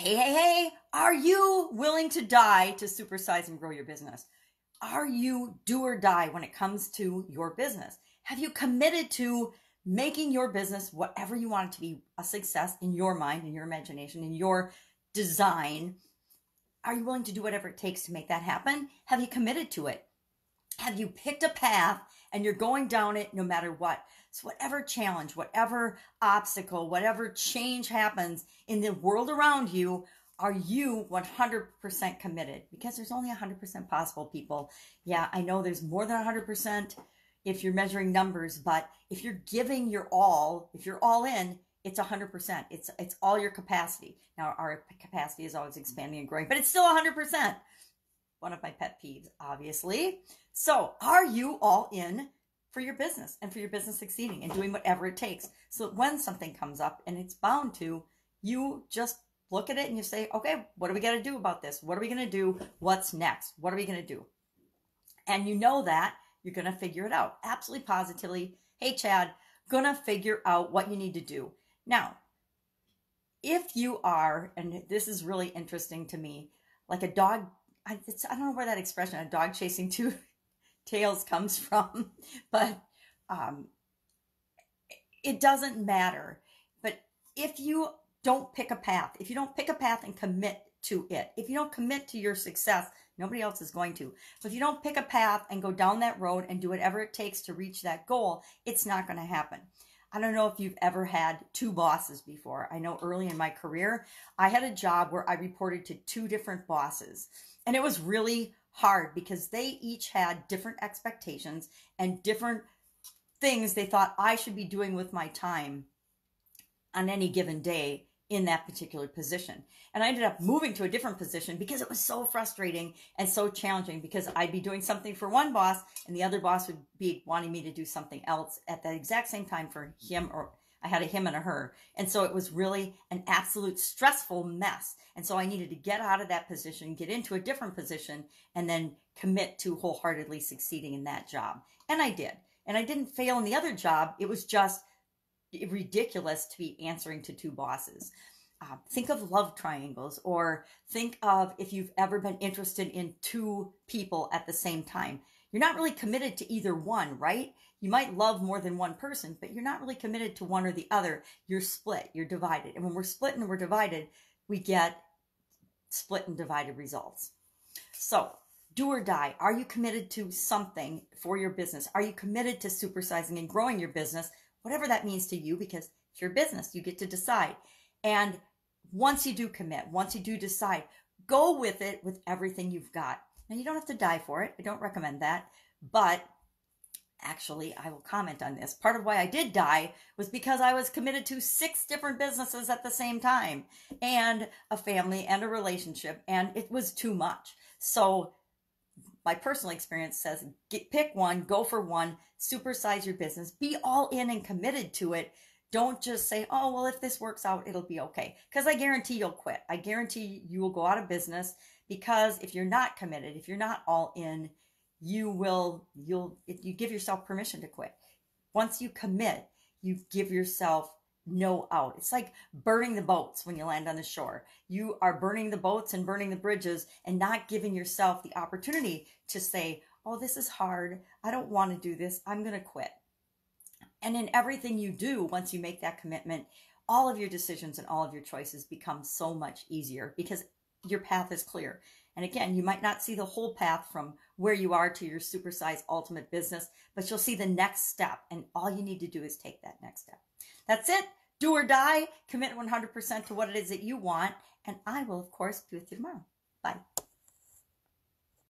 Hey, hey, hey, are you willing to die to supersize and grow your business? Are you do or die when it comes to your business? Have you committed to making your business whatever you want it to be a success in your mind, in your imagination, in your design? Are you willing to do whatever it takes to make that happen? Have you committed to it? Have you picked a path and you're going down it no matter what? So, whatever challenge, whatever obstacle, whatever change happens in the world around you, are you 100% committed? Because there's only 100% possible, people. Yeah, I know there's more than 100% if you're measuring numbers, but if you're giving your all, if you're all in, it's 100%. It's it's all your capacity. Now our capacity is always expanding and growing, but it's still 100%. One of my pet peeves, obviously. So, are you all in for your business and for your business succeeding and doing whatever it takes? So that when something comes up and it's bound to, you just look at it and you say, okay, what are we going to do about this? What are we going to do? What's next? What are we going to do? And you know that you're going to figure it out. Absolutely positively. Hey, Chad, going to figure out what you need to do. Now, if you are, and this is really interesting to me, like a dog, I, I don't know where that expression, a dog chasing two tails comes from, but um, it doesn't matter. But if you don't pick a path, if you don't pick a path and commit to it, if you don't commit to your success, nobody else is going to. So if you don't pick a path and go down that road and do whatever it takes to reach that goal, it's not going to happen. I don't know if you've ever had two bosses before. I know early in my career, I had a job where I reported to two different bosses, and it was really hard because they each had different expectations and different things they thought I should be doing with my time on any given day in that particular position. And I ended up moving to a different position because it was so frustrating and so challenging because I'd be doing something for one boss and the other boss would be wanting me to do something else at the exact same time for him or I had a him and a her. And so it was really an absolute stressful mess. And so I needed to get out of that position, get into a different position, and then commit to wholeheartedly succeeding in that job. And I did. And I didn't fail in the other job. It was just ridiculous to be answering to two bosses. Uh, think of love triangles, or think of if you've ever been interested in two people at the same time. You're not really committed to either one, right? You might love more than one person, but you're not really committed to one or the other. You're split, you're divided. And when we're split and we're divided, we get split and divided results. So, do or die. Are you committed to something for your business? Are you committed to supersizing and growing your business whatever that means to you, because it's your business. You get to decide. And once you do commit, once you do decide, go with it with everything you've got. And you don't have to die for it. I don't recommend that. But actually, I will comment on this. Part of why I did die was because I was committed to six different businesses at the same time and a family and a relationship, and it was too much. So my personal experience says get, pick one, go for one, supersize your business, be all in and committed to it. Don't just say, oh, well, if this works out, it'll be okay. Because I guarantee you'll quit. I guarantee you will go out of business because if you're not committed, if you're not all in, you will, you'll, you give yourself permission to quit. Once you commit, you give yourself no out. It's like burning the boats when you land on the shore. You are burning the boats and burning the bridges and not giving yourself the opportunity to say, Oh, this is hard. I don't want to do this. I'm going to quit. And in everything you do, once you make that commitment, all of your decisions and all of your choices become so much easier because your path is clear. And again, you might not see the whole path from where you are to your supersized ultimate business, but you'll see the next step. And all you need to do is take that next step. That's it. Do or die. Commit 100% to what it is that you want. And I will, of course, be with you tomorrow. Bye.